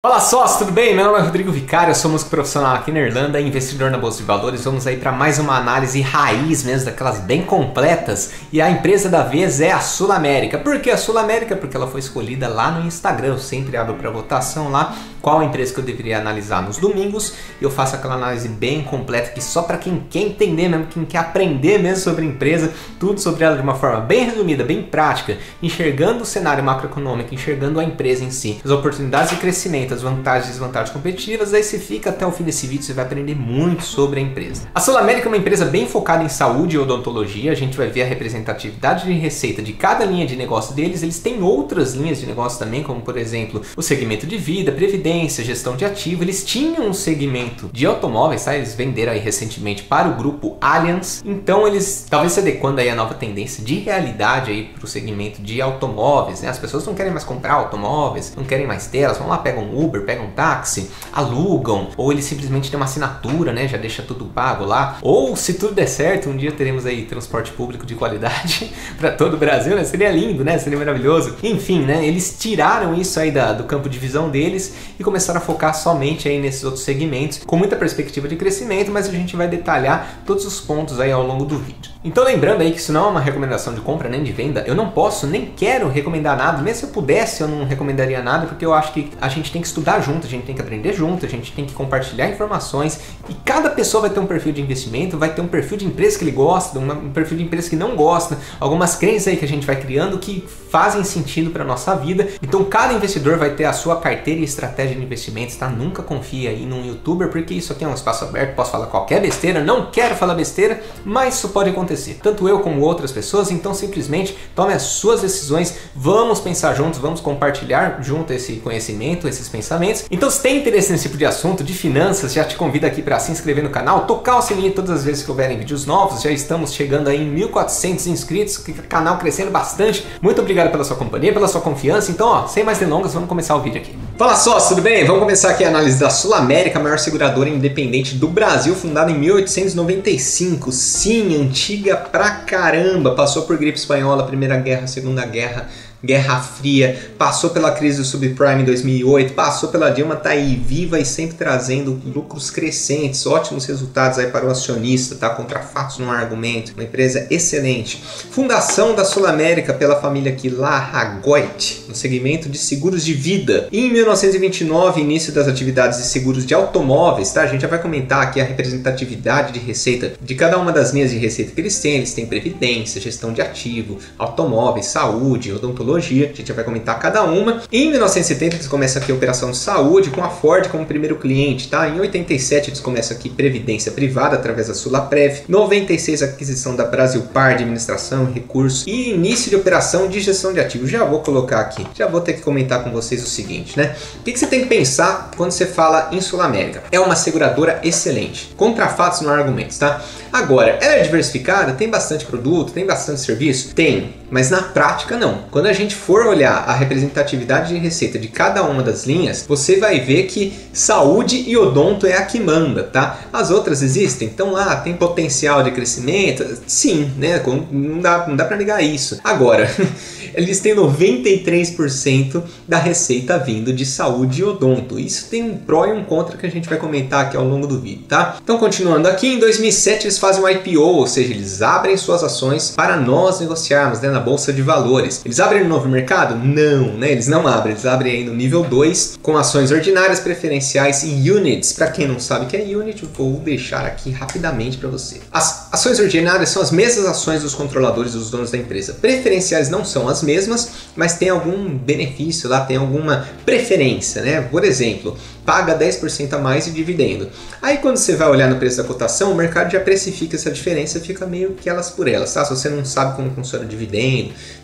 Fala sócio, tudo bem? Meu nome é Rodrigo Vicário, eu sou músico profissional aqui na Irlanda, investidor na Bolsa de Valores. Vamos aí para mais uma análise raiz mesmo, daquelas bem completas. E a empresa da vez é a Sul América. Por que a Sul América? Porque ela foi escolhida lá no Instagram. Eu sempre abro para votação lá qual empresa que eu deveria analisar nos domingos. E eu faço aquela análise bem completa que só para quem quer entender mesmo, quem quer aprender mesmo sobre a empresa, tudo sobre ela de uma forma bem resumida, bem prática, enxergando o cenário macroeconômico, enxergando a empresa em si, as oportunidades de crescimento as vantagens e desvantagens competitivas, aí você fica até o fim desse vídeo, você vai aprender muito sobre a empresa. A Sul América é uma empresa bem focada em saúde e odontologia, a gente vai ver a representatividade de receita de cada linha de negócio deles, eles têm outras linhas de negócio também, como por exemplo, o segmento de vida, previdência, gestão de ativo, eles tinham um segmento de automóveis, tá? eles venderam aí recentemente para o grupo Allianz, então eles talvez se adequando aí a nova tendência de realidade aí para o segmento de automóveis, né? as pessoas não querem mais comprar automóveis, não querem mais ter, elas vão lá, pegam um Uber, pegam um táxi, alugam, ou eles simplesmente têm uma assinatura, né? Já deixa tudo pago lá. Ou se tudo der certo, um dia teremos aí transporte público de qualidade para todo o Brasil, né? Seria lindo, né? Seria maravilhoso. Enfim, né? Eles tiraram isso aí da, do campo de visão deles e começaram a focar somente aí nesses outros segmentos, com muita perspectiva de crescimento, mas a gente vai detalhar todos os pontos aí ao longo do vídeo. Então lembrando aí que isso não é uma recomendação de compra nem de venda, eu não posso nem quero recomendar nada, mesmo se eu pudesse eu não recomendaria nada, porque eu acho que a gente tem que estudar junto, a gente tem que aprender junto, a gente tem que compartilhar informações e cada pessoa vai ter um perfil de investimento, vai ter um perfil de empresa que ele gosta, um perfil de empresa que não gosta, algumas crenças aí que a gente vai criando que fazem sentido para nossa vida. Então cada investidor vai ter a sua carteira e estratégia de investimentos, tá? Nunca confie aí num youtuber, porque isso aqui é um espaço aberto, posso falar qualquer besteira, não quero falar besteira, mas isso pode acontecer acontecer. Tanto eu como outras pessoas, então simplesmente tome as suas decisões, vamos pensar juntos, vamos compartilhar junto esse conhecimento, esses pensamentos. Então se tem interesse nesse tipo de assunto, de finanças, já te convido aqui para se inscrever no canal, tocar o sininho todas as vezes que houverem vídeos novos, já estamos chegando aí em 1400 inscritos, canal crescendo bastante. Muito obrigado pela sua companhia, pela sua confiança. Então, ó, sem mais delongas, vamos começar o vídeo aqui. Fala sócio, tudo bem? Vamos começar aqui a análise da Sul América, maior seguradora independente do Brasil, fundada em 1895. Sim, antiga antiga pra caramba, passou por gripe espanhola, Primeira Guerra, Segunda Guerra, Guerra Fria, passou pela crise do subprime em 2008, passou pela Dilma, tá aí viva e sempre trazendo lucros crescentes, ótimos resultados aí para o acionista, tá? Contra fatos no argumento, uma empresa excelente. Fundação da Sul América pela família Quilar-Ragoit, no segmento de seguros de vida. E em 1929, início das atividades de seguros de automóveis, tá? A gente já vai comentar aqui a representatividade de receita de cada uma das linhas de receita que eles têm. Eles têm previdência, gestão de ativo, automóveis, saúde, odontologia, a gente vai comentar cada uma. Em 1970 eles começam aqui a operação de saúde com a Ford como primeiro cliente, tá? Em 87 eles começam aqui previdência privada através da Sulaprev. 96 aquisição da Brasil Par de administração, recursos e início de operação de gestão de ativos. Já vou colocar aqui, já vou ter que comentar com vocês o seguinte, né? O que, que você tem que pensar quando você fala em Sul América? É uma seguradora excelente, contra fatos não argumentos, tá? Agora, ela é diversificada, tem bastante produto, tem bastante serviço? Tem, mas na prática não. Quando a gente for olhar a representatividade de receita de cada uma das linhas, você vai ver que saúde e odonto é a que manda, tá? As outras existem, então lá tem potencial de crescimento, sim, né? Não dá, não dá para negar isso. Agora, eles têm 93% da receita vindo de saúde e odonto. Isso tem um pró e um contra que a gente vai comentar aqui ao longo do vídeo, tá? Então, continuando aqui, em 2007 eles fazem um IPO, ou seja, eles abrem suas ações para nós negociarmos né, na bolsa de valores. Eles abrem no novo mercado? Não, né? Eles não abrem, eles abrem aí no nível 2 com ações ordinárias, preferenciais e units. Para quem não sabe o que é unit, vou deixar aqui rapidamente para você. As ações ordinárias são as mesmas ações dos controladores dos donos da empresa. Preferenciais não são as mesmas, mas tem algum benefício lá, tem alguma preferência, né? Por exemplo, paga 10% a mais de dividendo. Aí quando você vai olhar no preço da cotação, o mercado já precifica essa diferença, fica meio que elas por elas, tá? Se você não sabe como funciona dividendo,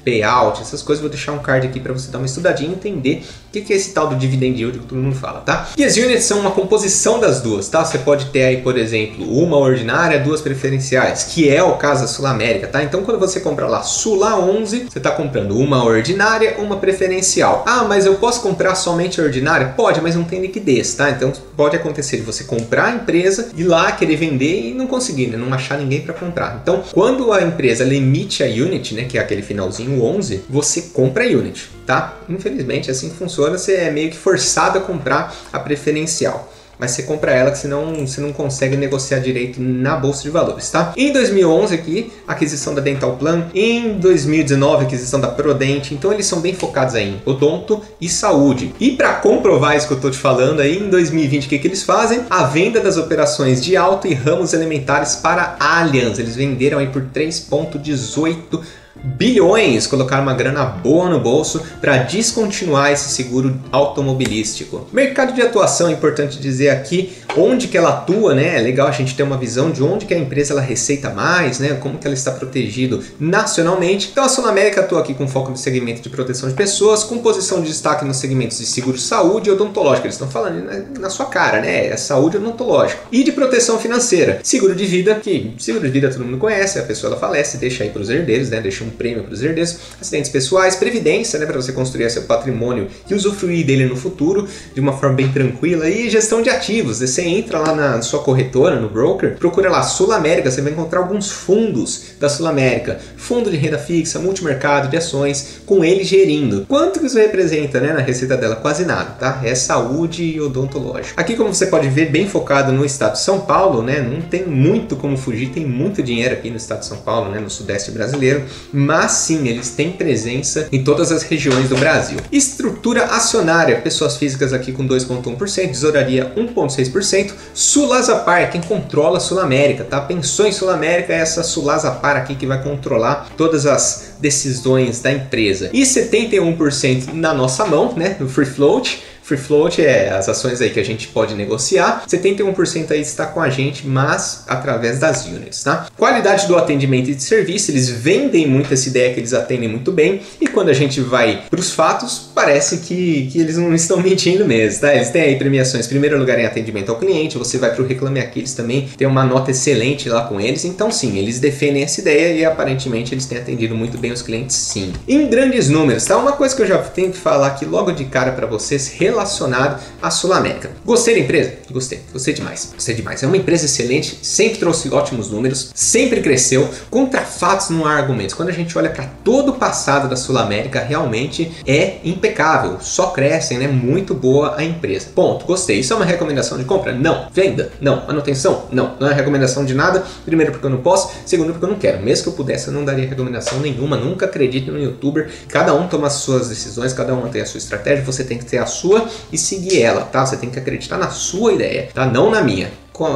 payout, essas coisas, vou deixar um card aqui para você dar uma estudadinha e entender o que é esse tal do dividend yield que todo mundo fala, tá? E as units são uma composição das duas, tá? Você pode ter aí, por exemplo, uma ordinária, duas preferenciais, que é o caso da Sul América, tá? Então quando você compra lá Sula 11, você está comprando uma ordinária, uma preferencial. Ah, mas eu posso comprar somente a ordinária? Pode, mas não tem liquidez, tá? Então pode acontecer de você comprar a empresa, ir lá querer vender e não conseguir, né? não achar ninguém para comprar. Então, quando a empresa limite a unit, né, que é aquele finalzinho 11, você compra a unit, tá? Infelizmente, assim funciona, você é meio que forçado a comprar a preferencial mas você compra ela que senão você não consegue negociar direito na bolsa de valores, tá? Em 2011 aqui, aquisição da Dental Plan, em 2019 aquisição da Prodent, então eles são bem focados aí em odonto e saúde. E para comprovar isso que eu tô te falando aí, em 2020 o que que eles fazem? A venda das operações de auto e ramos elementares para Allianz. Eles venderam aí por 3.18 bilhões, colocaram uma grana boa no bolso para descontinuar esse seguro automobilístico. Mercado de atuação, é importante dizer aqui, onde que ela atua, né? É legal a gente ter uma visão de onde que a empresa ela receita mais, né? Como que ela está protegido nacionalmente. Então a Sul América atua aqui com foco no segmento de proteção de pessoas, com posição de destaque nos segmentos de seguro saúde e odontológico. Eles estão falando na, sua cara, né? É saúde odontológica. E de proteção financeira. Seguro de vida, que seguro de vida todo mundo conhece, a pessoa ela falece, deixa aí para os herdeiros, né? Deixa um prêmio para os herdeiros. Acidentes pessoais, previdência, né? Para você construir seu patrimônio e usufruir dele no futuro de uma forma bem tranquila. E gestão de ativos, você entra lá na sua corretora, no broker, procura lá Sul América, você vai encontrar alguns fundos da Sul América, fundo de renda fixa, multimercado de ações, com ele gerindo. Quanto que isso representa, né, na receita dela? Quase nada, tá? É saúde e odontológico. Aqui, como você pode ver, bem focado no estado de São Paulo, né? Não tem muito como fugir, tem muito dinheiro aqui no estado de São Paulo, né, no sudeste brasileiro, mas sim, eles têm presença em todas as regiões do Brasil. Estrutura acionária, pessoas físicas aqui com 2.1%, tesouraria 1.6%, 100%. Sulazapar é quem controla a Sul América, tá? Pensou em Sul América, é essa Sulazapar aqui que vai controlar todas as decisões da empresa. E 71% na nossa mão, né? No free float Free float é as ações aí que a gente pode negociar. 71% aí está com a gente, mas através das units, tá? Qualidade do atendimento e de serviço, eles vendem muito essa ideia que eles atendem muito bem. E quando a gente vai para os fatos, parece que, que eles não estão mentindo mesmo, tá? Eles têm aí premiações, primeiro lugar em atendimento ao cliente, você vai para o Reclame Aqui, eles também têm uma nota excelente lá com eles. Então sim, eles defendem essa ideia e aparentemente eles têm atendido muito bem os clientes sim. Em grandes números, tá? Uma coisa que eu já tenho que falar aqui logo de cara para vocês, relacionado à Sul América. Gostei da empresa? Gostei, gostei demais. Gostei demais. É uma empresa excelente, sempre trouxe ótimos números, sempre cresceu. Contra fatos não há argumentos. Quando a gente olha para todo o passado da Sul América, realmente é impecável. Só crescem, né? Muito boa a empresa. Ponto. Gostei. Isso é uma recomendação de compra? Não. Venda? Não. Manutenção? Não. Não é recomendação de nada. Primeiro porque eu não posso, segundo porque eu não quero. Mesmo que eu pudesse, eu não daria recomendação nenhuma. Nunca acredite no youtuber. Cada um toma as suas decisões, cada um tem a sua estratégia, você tem que ter a sua e seguir ela, tá? Você tem que acreditar na sua ideia, tá? Não na minha.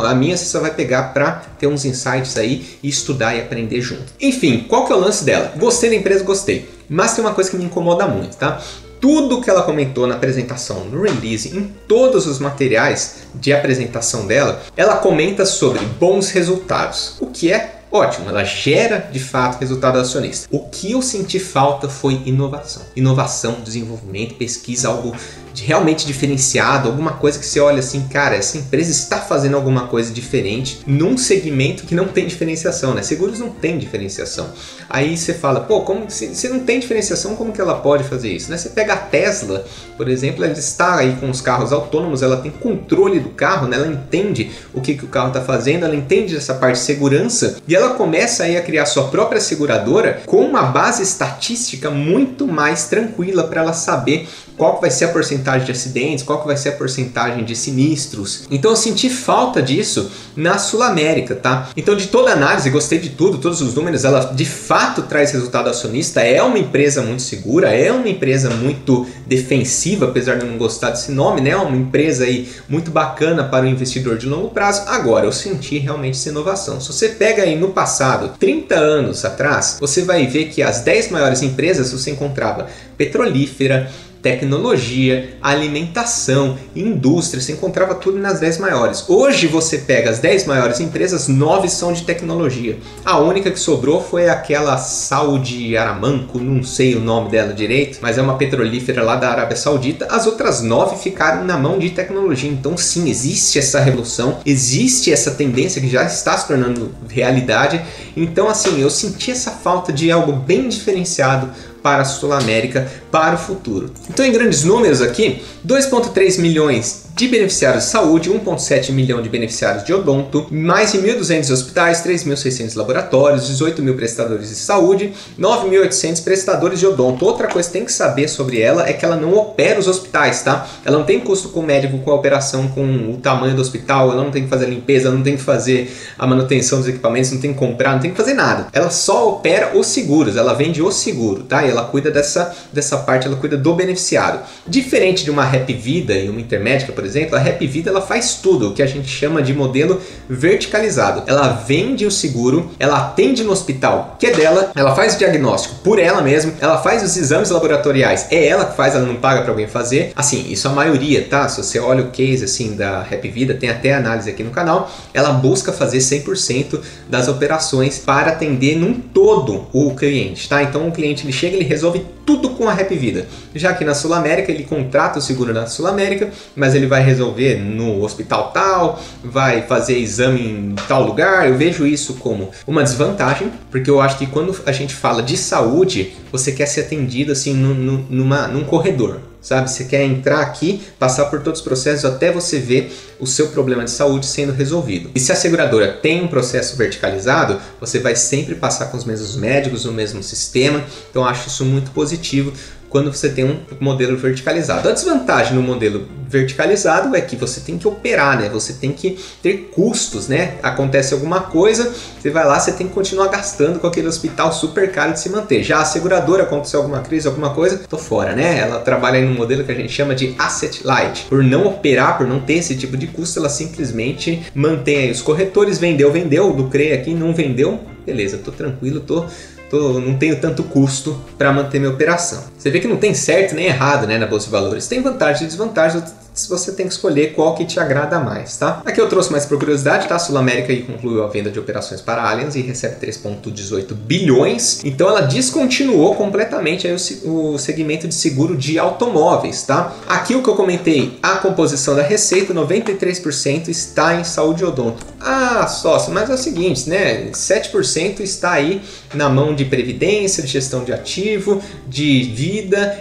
A minha você só vai pegar para ter uns insights aí e estudar e aprender junto. Enfim, qual que é o lance dela? Gostei da empresa, gostei. Mas tem uma coisa que me incomoda muito, tá? Tudo que ela comentou na apresentação, no release, em todos os materiais de apresentação dela, ela comenta sobre bons resultados, o que é Ótimo, ela gera de fato resultado acionista. O que eu senti falta foi inovação. Inovação, desenvolvimento, pesquisa, algo de realmente diferenciado, alguma coisa que você olha assim, cara, essa empresa está fazendo alguma coisa diferente num segmento que não tem diferenciação, né? Seguros não tem diferenciação. Aí você fala, pô, como se, se não tem diferenciação, como que ela pode fazer isso? Né? Você pega a Tesla, por exemplo, ela está aí com os carros autônomos, ela tem controle do carro, né? ela entende o que, que o carro está fazendo, ela entende essa parte de segurança e ela começa aí a criar sua própria seguradora com uma base estatística muito mais tranquila para ela saber qual vai ser a porcentagem de acidentes, qual vai ser a porcentagem de sinistros. Então eu senti falta disso na Sul América, tá? Então de toda análise, gostei de tudo, todos os números, ela de fato traz resultado acionista, é uma empresa muito segura, é uma empresa muito defensiva, apesar de eu não gostar desse nome, né? É uma empresa aí muito bacana para o investidor de longo prazo. Agora eu senti realmente essa inovação. Se você pega aí no passado, 30 anos atrás, você vai ver que as 10 maiores empresas você encontrava petrolífera, tecnologia, alimentação, indústria, você encontrava tudo nas 10 maiores. Hoje você pega as 10 maiores empresas, 9 são de tecnologia. A única que sobrou foi aquela Saudi Aramanco, não sei o nome dela direito, mas é uma petrolífera lá da Arábia Saudita. As outras 9 ficaram na mão de tecnologia. Então sim, existe essa revolução, existe essa tendência que já está se tornando realidade. Então assim, eu senti essa falta de algo bem diferenciado para a Sul América para o futuro. Então, em grandes números aqui, 2,3 milhões de beneficiários de saúde, 1,7 milhão de beneficiários de odonto, mais de 1.200 hospitais, 3.600 laboratórios, 18 mil prestadores de saúde, 9.800 prestadores de odonto. Outra coisa que tem que saber sobre ela é que ela não opera os hospitais, tá? Ela não tem custo com o médico, com a operação, com o tamanho do hospital, ela não tem que fazer a limpeza, ela não tem que fazer a manutenção dos equipamentos, não tem que comprar, não tem que fazer nada. Ela só opera os seguros, ela vende o seguro, tá? E ela cuida dessa, dessa parte, ela cuida do beneficiário. Diferente de uma Rap Vida e uma Intermédica, por exemplo, a Rap Vida ela faz tudo, o que a gente chama de modelo verticalizado. Ela vende o seguro, ela atende no hospital que é dela, ela faz o diagnóstico por ela mesma, ela faz os exames laboratoriais, é ela que faz, ela não paga para alguém fazer. Assim, isso a maioria, tá? Se você olha o case assim da Rap Vida, tem até análise aqui no canal, ela busca fazer 100% das operações para atender num todo o cliente, tá? Então o cliente ele chega, ele resolve tudo com a Rap Vida. Já que na Sul América ele contrata o seguro na Sul América, mas ele vai resolver no hospital tal, vai fazer exame em tal lugar. Eu vejo isso como uma desvantagem, porque eu acho que quando a gente fala de saúde, você quer ser atendido assim numa, num corredor sabe? Você quer entrar aqui, passar por todos os processos até você ver o seu problema de saúde sendo resolvido. E se a seguradora tem um processo verticalizado, você vai sempre passar com os mesmos médicos, no mesmo sistema. Então acho isso muito positivo quando você tem um modelo verticalizado. A desvantagem no modelo verticalizado é que você tem que operar, né? Você tem que ter custos, né? Acontece alguma coisa, você vai lá, você tem que continuar gastando com aquele hospital super caro de se manter. Já a seguradora, aconteceu alguma crise, alguma coisa, tô fora, né? Ela trabalha em um modelo que a gente chama de asset light. Por não operar, por não ter esse tipo de custo, ela simplesmente mantém aí os corretores, vendeu, vendeu, lucrei aqui, não vendeu, beleza, tô tranquilo, tô tô, não tenho tanto custo para manter minha operação. Você vê que não tem certo nem errado né, na Bolsa de Valores. Tem vantagens e desvantagens, você tem que escolher qual que te agrada mais, tá? Aqui eu trouxe mais por curiosidade, tá? A Sul América concluiu a venda de operações para Allianz e recebe 3,18 bilhões. Então ela descontinuou completamente o, o segmento de seguro de automóveis, tá? Aqui o que eu comentei, a composição da receita, 93% está em saúde odonto. Ah, sócio, mas é o seguinte, né? 7% está aí na mão de previdência, de gestão de ativo, de vida.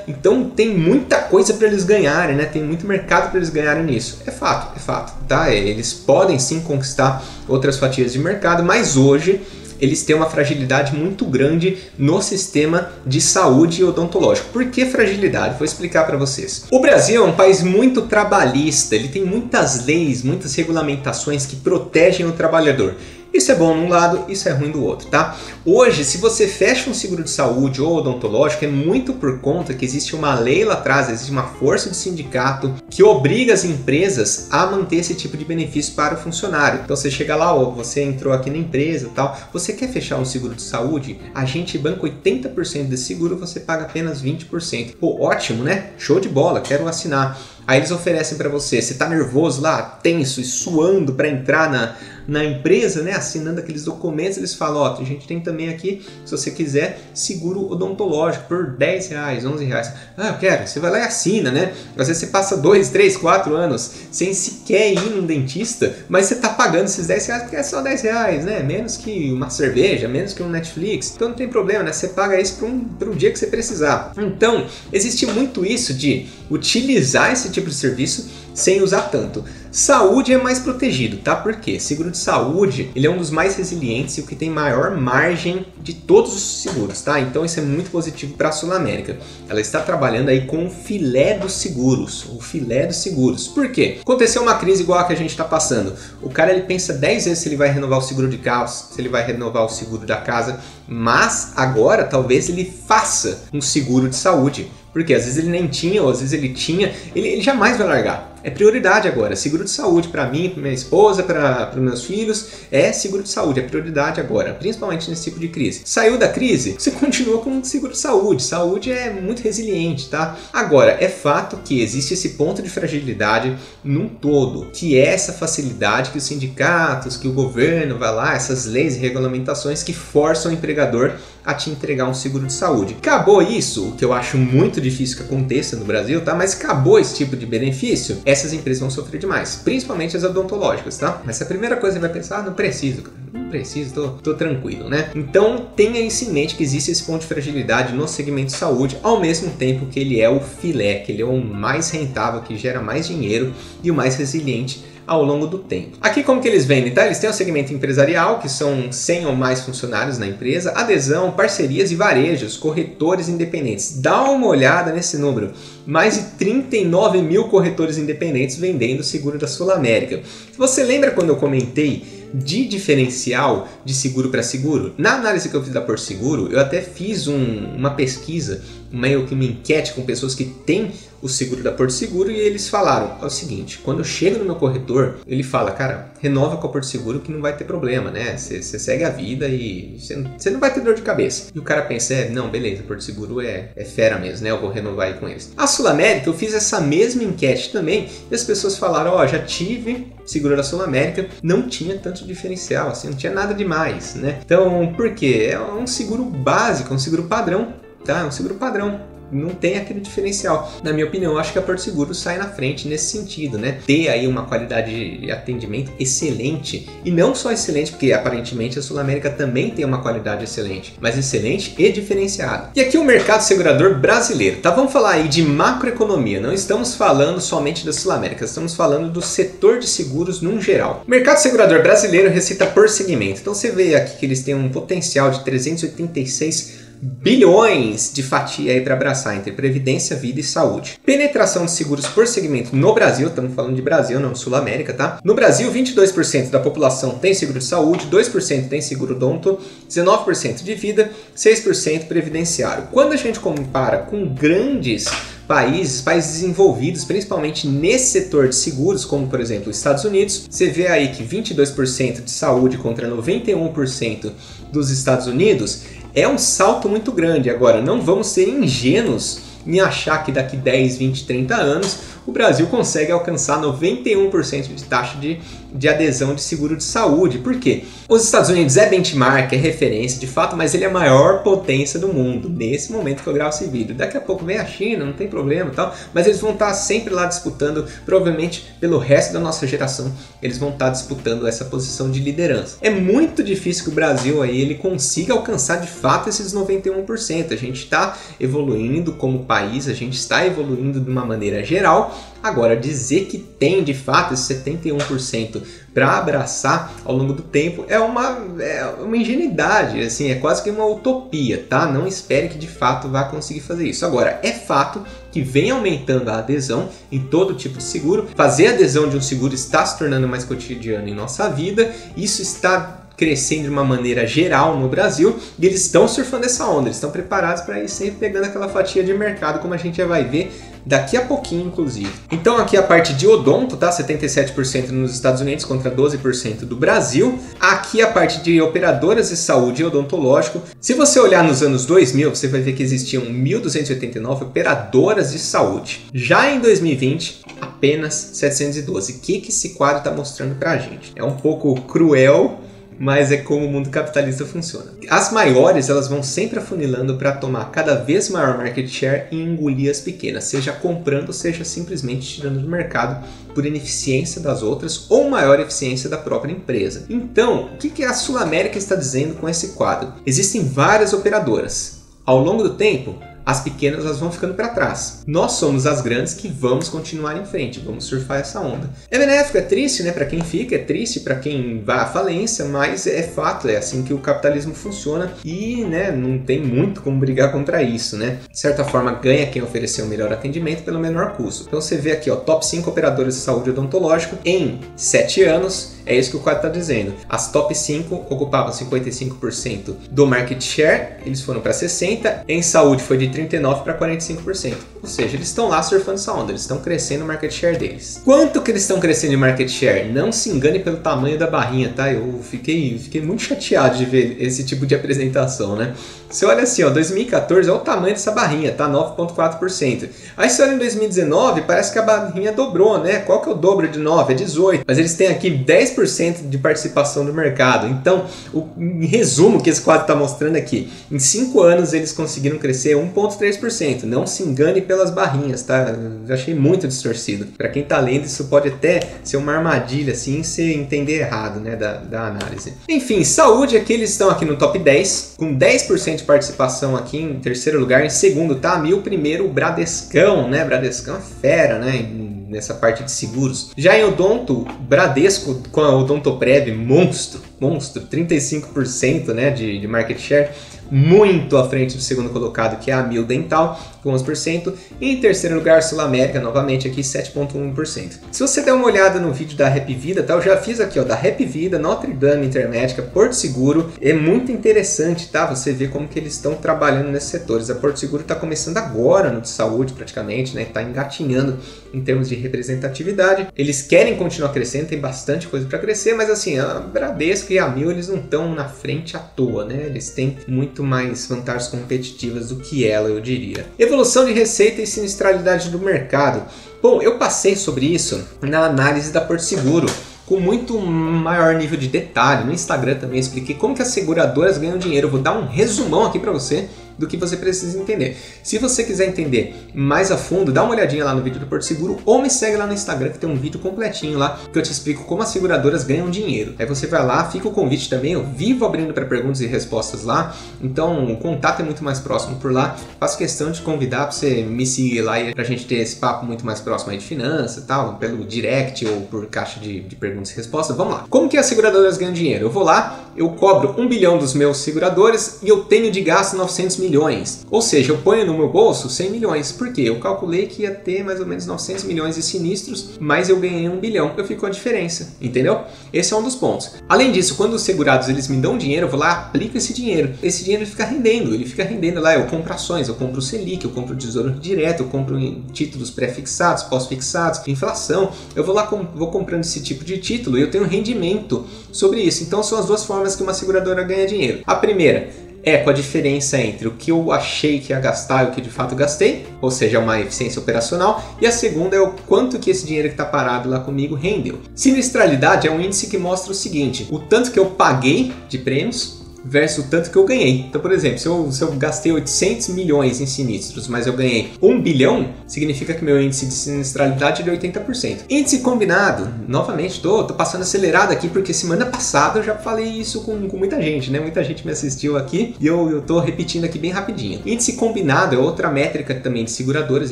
Então tem muita coisa para eles ganharem, né? Tem muito mercado para eles ganharem nisso. É fato, é fato, tá? Eles podem sim conquistar outras fatias de mercado, mas hoje eles têm uma fragilidade muito grande no sistema de saúde odontológico. Por que fragilidade? Vou explicar para vocês. O Brasil é um país muito trabalhista, ele tem muitas leis, muitas regulamentações que protegem o trabalhador. Isso é bom num lado, isso é ruim do outro, tá? Hoje, se você fecha um seguro de saúde ou odontológico, é muito por conta que existe uma lei lá atrás, existe uma força de sindicato que obriga as empresas a manter esse tipo de benefício para o funcionário. Então você chega lá, você entrou aqui na empresa tal, você quer fechar um seguro de saúde? A gente banca 80% desse seguro, você paga apenas 20%. Pô, ótimo, né? Show de bola, quero assinar. Aí eles oferecem para você, você tá nervoso lá, tenso e suando para entrar na, na empresa, né, assinando aqueles documentos, eles falam, ó, a gente tem também aqui, se você quiser, seguro odontológico por 10 reais, 11 reais. Ah, eu quero. Você vai lá e assina, né? Às vezes você passa 2, 3, 4 anos sem sequer ir num dentista, mas você tá pagando esses 10 reais porque é só 10 reais, né? Menos que uma cerveja, menos que um Netflix. Então não tem problema, né? Você paga isso para um, um dia que você precisar. Então, existe muito isso de utilizar esse tipo de serviço sem usar tanto. Saúde é mais protegido, tá? Por quê? Seguro de saúde, ele é um dos mais resilientes e o que tem maior margem de todos os seguros, tá? Então isso é muito positivo para a Sul América. Ela está trabalhando aí com o filé dos seguros, o filé dos seguros. Por quê? Aconteceu uma crise igual a que a gente está passando. O cara ele pensa 10 vezes se ele vai renovar o seguro de carro, se ele vai renovar o seguro da casa, mas agora talvez ele faça um seguro de saúde porque às vezes ele nem tinha, ou às vezes ele tinha, ele, ele jamais vai largar. É prioridade agora. Seguro de saúde para mim, para minha esposa, para meus filhos, é seguro de saúde, é prioridade agora, principalmente nesse tipo de crise. Saiu da crise, você continua com seguro de saúde. Saúde é muito resiliente, tá? Agora, é fato que existe esse ponto de fragilidade num todo, que é essa facilidade que os sindicatos, que o governo vai lá, essas leis e regulamentações que forçam o empregador a te entregar um seguro de saúde. Acabou isso, o que eu acho muito difícil que aconteça no Brasil, tá? Mas acabou esse tipo de benefício, essas empresas vão sofrer demais, principalmente as odontológicas, tá? Mas a primeira coisa que você vai pensar, ah, não preciso, cara não preciso, tô, tô tranquilo, né? Então tenha isso em mente que existe esse ponto de fragilidade no segmento de saúde, ao mesmo tempo que ele é o filé, que ele é o mais rentável, que gera mais dinheiro e o mais resiliente ao longo do tempo. Aqui como que eles vendem, tá? Eles têm o segmento empresarial, que são 100 ou mais funcionários na empresa, adesão, parcerias e varejos, corretores independentes. Dá uma olhada nesse número. Mais de 39 mil corretores independentes vendendo seguro da Sul América. Você lembra quando eu comentei de diferencial de seguro para seguro? Na análise que eu fiz da Por Seguro, eu até fiz um, uma pesquisa, meio que uma enquete com pessoas que têm o seguro da Porto Seguro e eles falaram é o seguinte: quando eu chego no meu corretor, ele fala, cara, renova com a Porto Seguro que não vai ter problema, né? Você segue a vida e você não vai ter dor de cabeça. E o cara pensa, é, não, beleza, Porto Seguro é, é fera mesmo, né? Eu vou renovar aí com eles. A Sul América, eu fiz essa mesma enquete também e as pessoas falaram, ó, oh, já tive seguro da Sul América, não tinha tanto diferencial, assim, não tinha nada demais, né? Então, por quê? É um seguro básico, um seguro padrão, tá? Um seguro padrão não tem aquele diferencial. Na minha opinião, acho que a Porto Seguro sai na frente nesse sentido, né? Ter aí uma qualidade de atendimento excelente e não só excelente, porque aparentemente a Sul América também tem uma qualidade excelente, mas excelente e diferenciada. E aqui o mercado segurador brasileiro, tá? Vamos falar aí de macroeconomia, não estamos falando somente da Sul América, estamos falando do setor de seguros num geral. O mercado segurador brasileiro recita por segmento, então você vê aqui que eles têm um potencial de 386 bilhões de fatia aí para abraçar entre previdência, vida e saúde. Penetração de seguros por segmento no Brasil, estamos falando de Brasil, não Sul América, tá? No Brasil, 22% da população tem seguro de saúde, 2% tem seguro donto, 19% de vida, 6% previdenciário. Quando a gente compara com grandes países, países desenvolvidos, principalmente nesse setor de seguros, como por exemplo os Estados Unidos, você vê aí que 22% de saúde contra 91% dos Estados Unidos é um salto muito grande. Agora, não vamos ser ingênuos em achar que daqui 10, 20, 30 anos o Brasil consegue alcançar 91% de taxa de, de adesão de seguro de saúde. Por quê? Os Estados Unidos é benchmark, é referência de fato, mas ele é a maior potência do mundo nesse momento que eu gravo esse vídeo. Daqui a pouco vem a China, não tem problema tal, mas eles vão estar sempre lá disputando, provavelmente pelo resto da nossa geração, eles vão estar disputando essa posição de liderança. É muito difícil que o Brasil aí ele consiga alcançar de fato esses 91%. A gente está evoluindo como país, a gente está evoluindo de uma maneira geral, Agora, dizer que tem de fato esse 71% para abraçar ao longo do tempo é uma, é uma ingenuidade, assim, é quase que uma utopia, tá? Não espere que de fato vá conseguir fazer isso. Agora, é fato que vem aumentando a adesão em todo tipo de seguro. Fazer adesão de um seguro está se tornando mais cotidiano em nossa vida. Isso está crescendo de uma maneira geral no Brasil e eles estão surfando essa onda, eles estão preparados para ir sempre pegando aquela fatia de mercado, como a gente já vai ver daqui a pouquinho, inclusive. Então aqui a parte de odonto, tá? 77% nos Estados Unidos contra 12% do Brasil. Aqui a parte de operadoras de saúde e odontológico. Se você olhar nos anos 2000, você vai ver que existiam 1.289 operadoras de saúde. Já em 2020, apenas 712. O que, que esse quadro está mostrando para a gente? É um pouco cruel, mas é como o mundo capitalista funciona. As maiores elas vão sempre afunilando para tomar cada vez maior market share e engolir as pequenas, seja comprando, seja simplesmente tirando do mercado por ineficiência das outras ou maior eficiência da própria empresa. Então, o que a Sul América está dizendo com esse quadro? Existem várias operadoras. Ao longo do tempo, as pequenas elas vão ficando para trás. Nós somos as grandes que vamos continuar em frente, vamos surfar essa onda. É benéfico, é triste, né, para quem fica, é triste para quem vai à falência, mas é fato, é assim que o capitalismo funciona e, né, não tem muito como brigar contra isso, né? De certa forma, ganha quem oferecer o melhor atendimento pelo menor custo. Então você vê aqui, ó, top 5 operadores de saúde odontológico em 7 anos é isso que o quadro está dizendo. As top 5 ocupavam 55% do market share, eles foram para 60%, em saúde foi de 39% para 45%. Ou seja, eles estão lá surfando essa onda, eles estão crescendo o market share deles. Quanto que eles estão crescendo em market share? Não se engane pelo tamanho da barrinha, tá? Eu fiquei, fiquei muito chateado de ver esse tipo de apresentação, né? Você olha assim, ó, 2014 é o tamanho dessa barrinha, tá? 9,4%. Aí você olha em 2019, parece que a barrinha dobrou, né? Qual que é o dobro de 9? É 18. Mas eles têm aqui 10% de participação do mercado. Então, o, em resumo, que esse quadro está mostrando aqui, em 5 anos eles conseguiram crescer 1,5 0,3%. Não se engane pelas barrinhas, tá? Eu achei muito distorcido. Para quem tá lendo, isso pode até ser uma armadilha, assim, se entender errado, né, da, da análise. Enfim, saúde aqui, eles estão aqui no top 10, com 10% de participação aqui em terceiro lugar. Em segundo tá Mil, primeiro o Bradescão, né? Bradescão é fera, né? nessa parte de seguros. Já em Odonto, Bradesco com a Odontoprev, monstro, monstro, 35% né, de, de market share muito à frente do segundo colocado, que é a Mil Dental, com 11%. E em terceiro lugar, Sul América, novamente aqui 7,1%. Se você der uma olhada no vídeo da Rap Vida, tá? eu já fiz aqui ó, da Rap Vida, Notre Dame Intermédica, Porto Seguro. É muito interessante, tá? Você vê como que eles estão trabalhando nesses setores. A Porto Seguro está começando agora no de saúde, praticamente, né? Está engatinhando em termos de representatividade. Eles querem continuar crescendo, tem bastante coisa para crescer, mas assim, a Bradesco e a Mil, eles não estão na frente à toa, né? Eles têm muito mais vantagens competitivas do que ela, eu diria. Evolução de receita e sinistralidade do mercado. Bom, eu passei sobre isso na análise da Porto Seguro com muito maior nível de detalhe. No Instagram também expliquei como que as seguradoras ganham dinheiro. Vou dar um resumão aqui para você do que você precisa entender. Se você quiser entender mais a fundo, dá uma olhadinha lá no vídeo do Porto Seguro ou me segue lá no Instagram que tem um vídeo completinho lá que eu te explico como as seguradoras ganham dinheiro. Aí você vai lá, fica o convite também, eu vivo abrindo para perguntas e respostas lá, então o contato é muito mais próximo por lá. Faço questão de convidar para você me seguir lá e pra gente ter esse papo muito mais próximo aí de finanças e tal, pelo direct ou por caixa de, de perguntas e respostas. Vamos lá. Como que as seguradoras ganham dinheiro? Eu vou lá, eu cobro um bilhão dos meus seguradores e eu tenho de gasto 900 milhões. Ou seja, eu ponho no meu bolso 100 milhões. Por quê? Eu calculei que ia ter mais ou menos 900 milhões de sinistros, mas eu ganhei um bilhão. Eu fico a diferença, entendeu? Esse é um dos pontos. Além disso, quando os segurados eles me dão dinheiro, eu vou lá, aplico esse dinheiro. Esse dinheiro fica rendendo, ele fica rendendo lá. Eu compro ações, eu compro Selic, eu compro Tesouro Direto, eu compro títulos pré-fixados, pós-fixados, inflação. Eu vou lá, vou comprando esse tipo de título e eu tenho rendimento sobre isso. Então são as duas formas que uma seguradora ganha dinheiro. A primeira é com a diferença entre o que eu achei que ia gastar e o que de fato gastei, ou seja, uma eficiência operacional, e a segunda é o quanto que esse dinheiro que está parado lá comigo rendeu. Sinistralidade é um índice que mostra o seguinte: o tanto que eu paguei de prêmios versus o tanto que eu ganhei. Então, por exemplo, se eu, se eu gastei 800 milhões em sinistros, mas eu ganhei 1 bilhão, significa que meu índice de sinistralidade é de 80%. Índice combinado, novamente, tô, tô passando acelerado aqui porque semana passada eu já falei isso com, com muita gente, né? Muita gente me assistiu aqui e eu, eu tô repetindo aqui bem rapidinho. Índice combinado é outra métrica também de seguradoras,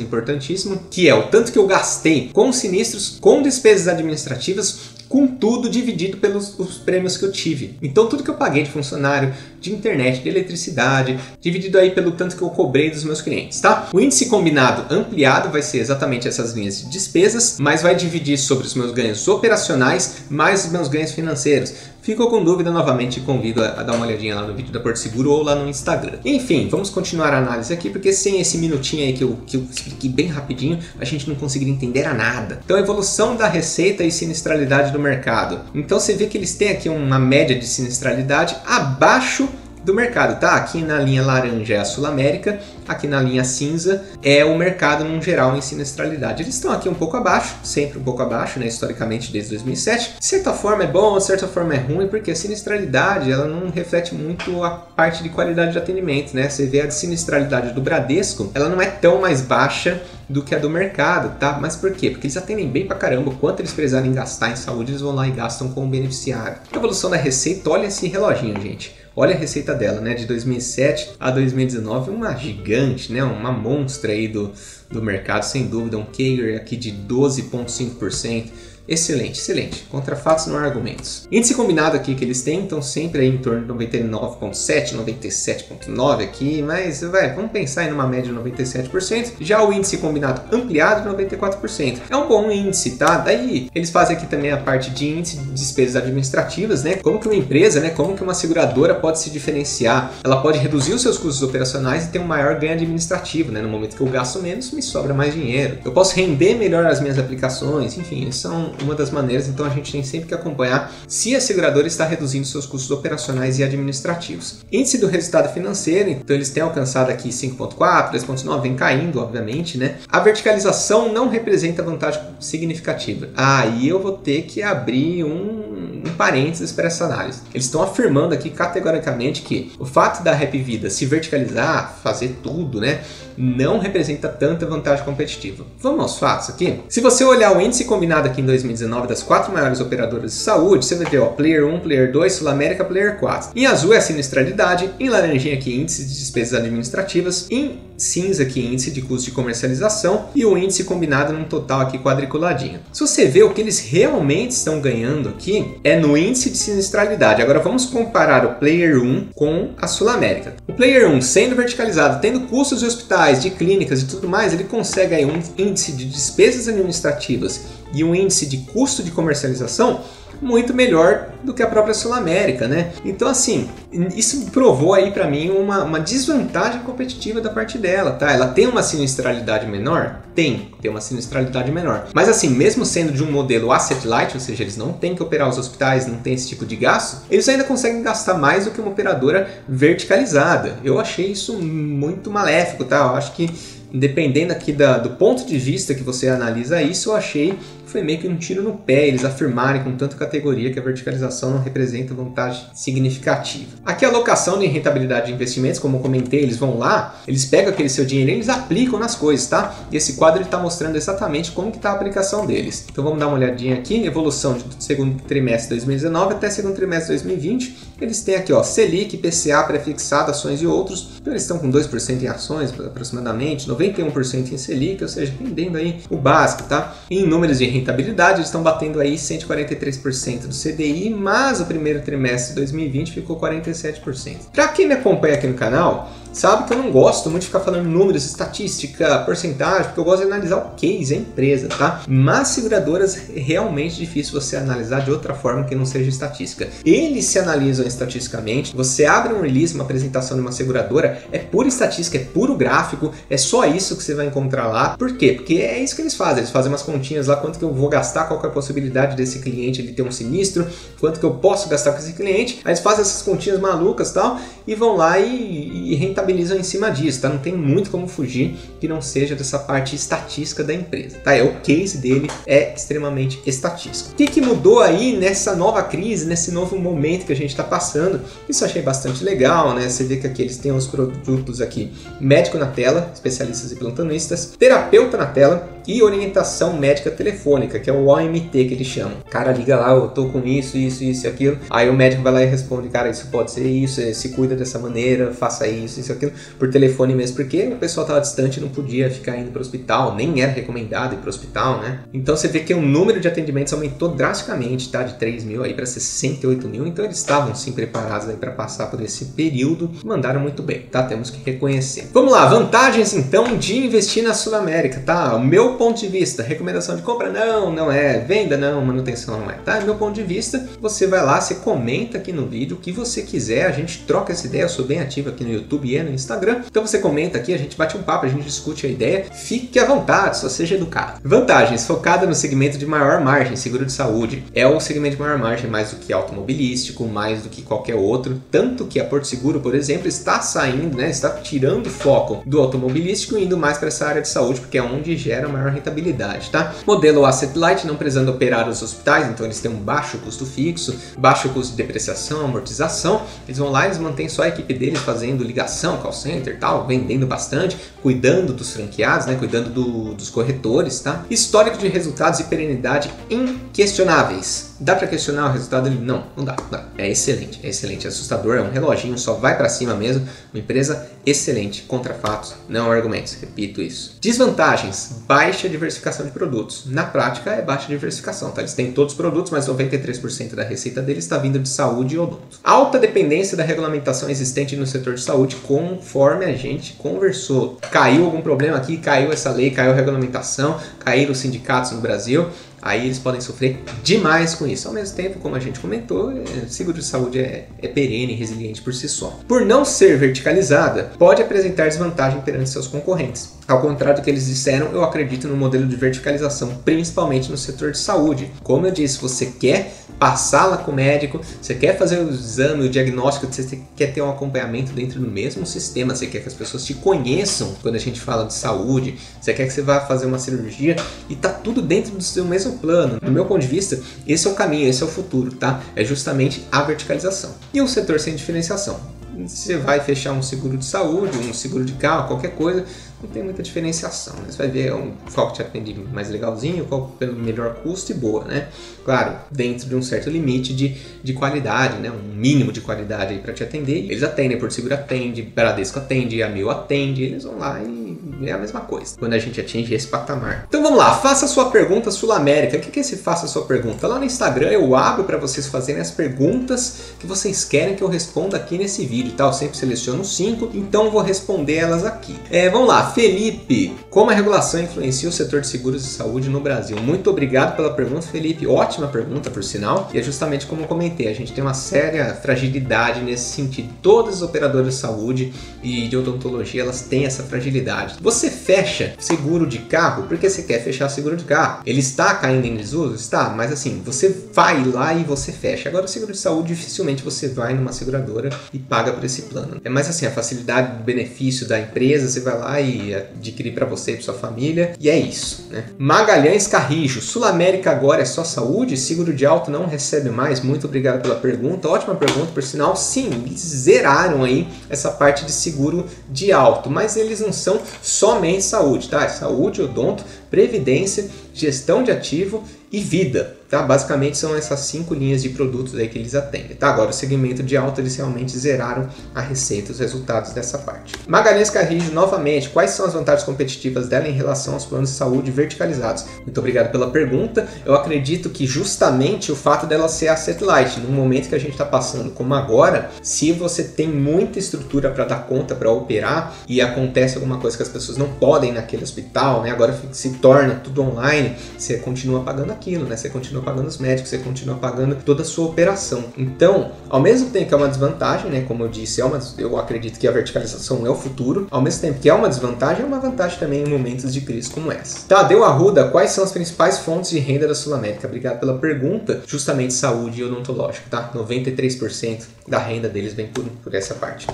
importantíssimo, que é o tanto que eu gastei com sinistros, com despesas administrativas, com tudo dividido pelos os prêmios que eu tive. Então tudo que eu paguei de funcionário, had de internet, de eletricidade, dividido aí pelo tanto que eu cobrei dos meus clientes, tá? O índice combinado ampliado vai ser exatamente essas linhas de despesas, mas vai dividir sobre os meus ganhos operacionais mais os meus ganhos financeiros. Ficou com dúvida, novamente convido a, a, dar uma olhadinha lá no vídeo da Porto Seguro ou lá no Instagram. Enfim, vamos continuar a análise aqui, porque sem esse minutinho aí que eu, que eu expliquei bem rapidinho, a gente não conseguiria entender a nada. Então, evolução da receita e sinistralidade do mercado. Então, você vê que eles têm aqui uma média de sinistralidade abaixo do mercado, tá? Aqui na linha laranja é a Sul América, aqui na linha cinza é o mercado num geral em sinistralidade. Eles estão aqui um pouco abaixo, sempre um pouco abaixo, né, historicamente desde 2007. De certa forma é bom, de certa forma é ruim, porque a sinistralidade ela não reflete muito a parte de qualidade de atendimento, né? Você vê a sinistralidade do Bradesco, ela não é tão mais baixa do que a do mercado, tá? Mas por quê? Porque eles atendem bem pra caramba. Quanto eles precisarem gastar em saúde, eles vão lá e gastam com o beneficiário. A evolução da receita, olha esse reloginho, gente. Olha a receita dela, né? De 2007 a 2019, uma gigante, né? Uma monstra aí do, do mercado, sem dúvida. Um CAGR aqui de 12,5%. Excelente, excelente. Contra fatos não há argumentos. Índice combinado aqui que eles têm, então sempre aí em torno de 99,7, 97,9 aqui, mas vai, vamos pensar em uma média de 97%. Já o índice combinado ampliado, 94%. É um bom índice, tá? Daí eles fazem aqui também a parte de índice de despesas administrativas, né? Como que uma empresa, né? Como que uma seguradora pode se diferenciar? Ela pode reduzir os seus custos operacionais e ter um maior ganho administrativo, né? No momento que eu gasto menos, me sobra mais dinheiro. Eu posso render melhor as minhas aplicações, enfim, são uma das maneiras, então a gente tem sempre que acompanhar se a seguradora está reduzindo seus custos operacionais e administrativos. Índice do resultado financeiro, então eles têm alcançado aqui 5.4, 3.9, vem caindo, obviamente, né? A verticalização não representa vantagem significativa. Aí eu vou ter que abrir um, um parênteses para essa análise. Eles estão afirmando aqui categoricamente que o fato da Rap Vida se verticalizar, fazer tudo, né? não representa tanta vantagem competitiva. Vamos aos fatos aqui? Se você olhar o índice combinado aqui em 2019 das quatro maiores operadoras de saúde, ver ó, Player 1, Player 2, Sul América, Player 4. Em azul é a sinistralidade, em laranjinha aqui índice de despesas administrativas, em cinza aqui índice de custo de comercialização e o índice combinado num total aqui quadriculadinho. Se você vê o que eles realmente estão ganhando aqui é no índice de sinistralidade. Agora vamos comparar o Player 1 com a Sul América. O Player 1 sendo verticalizado, tendo custos de hospitais, de clínicas e tudo mais, ele consegue aí um índice de despesas administrativas e um índice de custo de comercialização muito melhor do que a própria Sul América, né? Então, assim, isso provou aí para mim uma, uma, desvantagem competitiva da parte dela, tá? Ela tem uma sinistralidade menor? Tem, tem uma sinistralidade menor. Mas assim, mesmo sendo de um modelo asset light, ou seja, eles não têm que operar os hospitais, não tem esse tipo de gasto, eles ainda conseguem gastar mais do que uma operadora verticalizada. Eu achei isso muito maléfico, tá? Eu acho que dependendo aqui da, do ponto de vista que você analisa isso, eu achei foi meio que um tiro no pé eles afirmarem com tanta categoria que a verticalização não representa vantagem significativa. Aqui a alocação de rentabilidade de investimentos, como eu comentei, eles vão lá, eles pegam aquele seu dinheiro e eles aplicam nas coisas, tá? E esse quadro está mostrando exatamente como que está a aplicação deles. Então vamos dar uma olhadinha aqui, evolução do segundo trimestre de 2019 até segundo trimestre de 2020. Eles têm aqui, ó, Selic, PCA, prefixado, ações e outros. Então eles estão com 2% em ações aproximadamente, 91% em Selic, ou seja, rendendo aí o básico, tá? Em números de rentabilidade, eles estão batendo aí 143% do CDI, mas o primeiro trimestre de 2020 ficou 47%. Para quem me acompanha aqui no canal, sabe que eu não gosto muito de ficar falando números, estatística, porcentagem, porque eu gosto de analisar o case, a empresa, tá? Mas seguradoras é realmente difícil você analisar de outra forma que não seja estatística. Eles se analisam estatisticamente, você abre um release, uma apresentação de uma seguradora, é pura estatística, é puro gráfico, é só isso que você vai encontrar lá. Por quê? Porque é isso que eles fazem, eles fazem umas continhas lá, quanto que eu vou gastar, qual é a possibilidade desse cliente ele ter um sinistro, quanto que eu posso gastar com esse cliente, aí eles fazem essas continhas malucas tal, e vão lá e, e rentabilizam contabilizam em cima disso, tá? Não tem muito como fugir que não seja dessa parte estatística da empresa, tá? É, o case dele é extremamente estatístico. O que, que mudou aí nessa nova crise, nesse novo momento que a gente está passando? Isso eu achei bastante legal, né? Você vê que aqui eles têm os produtos aqui, médico na tela, especialistas e plantonistas, terapeuta na tela, e orientação médica telefônica, que é o OMT que eles chamam. Cara liga lá, eu tô com isso, isso, isso e aquilo. Aí o médico vai lá e responde, cara, isso pode ser isso, se cuida dessa maneira, faça isso, isso, aquilo, por telefone mesmo, porque o pessoal tava distante não podia ficar indo para o hospital, nem era recomendado ir para o hospital, né? Então você vê que o número de atendimentos aumentou drasticamente, tá? De 3 mil aí para 68 mil, então eles estavam sim preparados aí para passar por esse período, mandaram muito bem, tá? Temos que reconhecer. Vamos lá, vantagens então de investir na Sul América, tá? O meu ponto de vista, recomendação de compra não, não é, venda não, manutenção não é, tá? Meu ponto de vista, você vai lá, você comenta aqui no vídeo o que você quiser, a gente troca essa ideia, eu sou bem ativo aqui no YouTube e no Instagram, então você comenta aqui, a gente bate um papo, a gente discute a ideia, fique à vontade, só seja educado. Vantagens, focada no segmento de maior margem, seguro de saúde, é o segmento de maior margem mais do que automobilístico, mais do que qualquer outro, tanto que a Porto Seguro, por exemplo, está saindo, né, está tirando foco do automobilístico e indo mais para essa área de saúde, porque é onde gera maior rentabilidade, tá? Modelo Asset Light, não precisando operar os hospitais, então eles têm um baixo custo fixo, baixo custo de depreciação, amortização. Eles vão lá, eles mantêm só a equipe deles fazendo ligação, call center tal, vendendo bastante, cuidando dos franqueados, né? Cuidando do, dos corretores, tá? Histórico de resultados e perenidade inquestionáveis. Dá para questionar o resultado dele? Não, não dá, não dá. É excelente, é excelente, é assustador, é um reloginho, só vai para cima mesmo. Uma empresa excelente, contra fatos, não argumentos, repito isso. Desvantagens: baixa diversificação de produtos. Na prática é baixa diversificação, tá? Eles têm todos os produtos, mas 93% da receita deles está vindo de saúde e odonto. Alta dependência da regulamentação existente no setor de saúde, conforme a gente conversou. Caiu algum problema aqui, caiu essa lei, caiu a regulamentação, caíram os sindicatos no Brasil aí eles podem sofrer demais com isso. Ao mesmo tempo, como a gente comentou, é, seguro de saúde é, é perene e resiliente por si só. Por não ser verticalizada, pode apresentar desvantagem perante seus concorrentes. Ao contrário do que eles disseram, eu acredito no modelo de verticalização, principalmente no setor de saúde. Como eu disse, você quer passar lá com o médico, você quer fazer o exame, o diagnóstico, você quer ter um acompanhamento dentro do mesmo sistema, você quer que as pessoas te conheçam quando a gente fala de saúde, você quer que você vá fazer uma cirurgia e tá tudo dentro do seu mesmo plano. Do meu ponto de vista, esse é o caminho, esse é o futuro, tá? É justamente a verticalização. E o setor sem diferenciação você vai fechar um seguro de saúde, um seguro de carro, qualquer coisa, não tem muita diferenciação. Né? Você vai ver um, qual que te atende mais legalzinho, qual pelo melhor custo e boa, né? Claro, dentro de um certo limite de, de qualidade, né? Um mínimo de qualidade aí para te atender. Eles atendem, Porto Seguro atende, Bradesco atende, a Mil atende, eles vão lá e é a mesma coisa. Quando a gente atinge esse patamar. Então vamos lá, faça sua pergunta Sul América. O que é esse faça sua pergunta? Lá no Instagram eu abro para vocês fazerem as perguntas que vocês querem que eu responda aqui nesse vídeo, tá? Eu sempre seleciono cinco, então vou responder elas aqui. É, vamos lá, Felipe, como a regulação influencia o setor de seguros de saúde no Brasil? Muito obrigado pela pergunta, Felipe. Ótima pergunta, por sinal. E é justamente como eu comentei, a gente tem uma séria fragilidade nesse sentido. Todas as operadoras de saúde e de odontologia, elas têm essa fragilidade. Você fecha seguro de carro porque você quer fechar seguro de carro. Ele está caindo em desuso? Está, mas assim, você vai lá e você fecha. Agora, o seguro de saúde, dificilmente você vai numa seguradora e paga por esse plano. É mais assim, a facilidade do benefício da empresa, você vai lá e adquire para você e para sua família, e é isso. Né? Magalhães Carrijo, Sul América agora é só saúde? Seguro de alto não recebe mais? Muito obrigado pela pergunta. Ótima pergunta, por sinal. Sim, eles zeraram aí essa parte de seguro de alto, mas eles não são somente saúde, tá? Saúde, odonto, previdência, gestão de ativo e vida. Tá? Basicamente são essas cinco linhas de produtos aí que eles atendem. Tá? Agora o segmento de alta eles realmente zeraram a receita, os resultados dessa parte. Magalhães Carrijo, novamente, quais são as vantagens competitivas dela em relação aos planos de saúde verticalizados? Muito obrigado pela pergunta. Eu acredito que justamente o fato dela ser a satellite, no momento que a gente está passando, como agora, se você tem muita estrutura para dar conta, para operar, e acontece alguma coisa que as pessoas não podem naquele hospital, né? agora se torna tudo online, você continua pagando aquilo, né? você continua pagando os médicos, você continua pagando toda a sua operação. Então, ao mesmo tempo que é uma desvantagem, né, como eu disse, é uma, eu acredito que a verticalização é o futuro, ao mesmo tempo que é uma desvantagem, é uma vantagem também em momentos de crise como essa. Tadeu Arruda, quais são as principais fontes de renda da Sul América? Obrigado pela pergunta. Justamente saúde e odontológica, tá? 93% da renda deles vem por, por essa parte.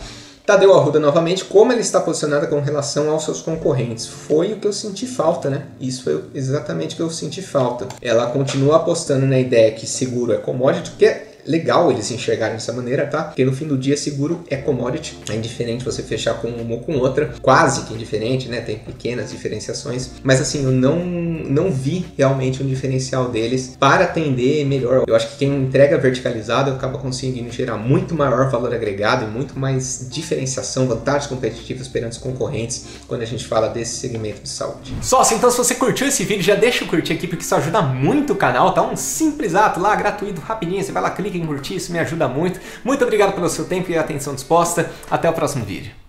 Tadeu Arruda novamente, como ele está posicionado com relação aos seus concorrentes? Foi o que eu senti falta, né? Isso foi exatamente o que eu senti falta. Ela continua apostando na ideia que seguro é commodity, porque legal eles enxergarem dessa maneira, tá? Porque no fim do dia, seguro é commodity. É indiferente você fechar com uma ou com outra. Quase que indiferente, né? Tem pequenas diferenciações. Mas assim, eu não, não vi realmente um diferencial deles para atender melhor. Eu acho que quem entrega verticalizado acaba conseguindo gerar muito maior valor agregado e muito mais diferenciação, vantagens competitivas perante os concorrentes quando a gente fala desse segmento de saúde. Sócio, então se você curtiu esse vídeo, já deixa o curtir aqui porque isso ajuda muito o canal, tá? Um simples ato lá, gratuito, rapidinho, você vai lá, clica clique em curtir, isso me ajuda muito. Muito obrigado pelo seu tempo e atenção disposta. Até o próximo vídeo.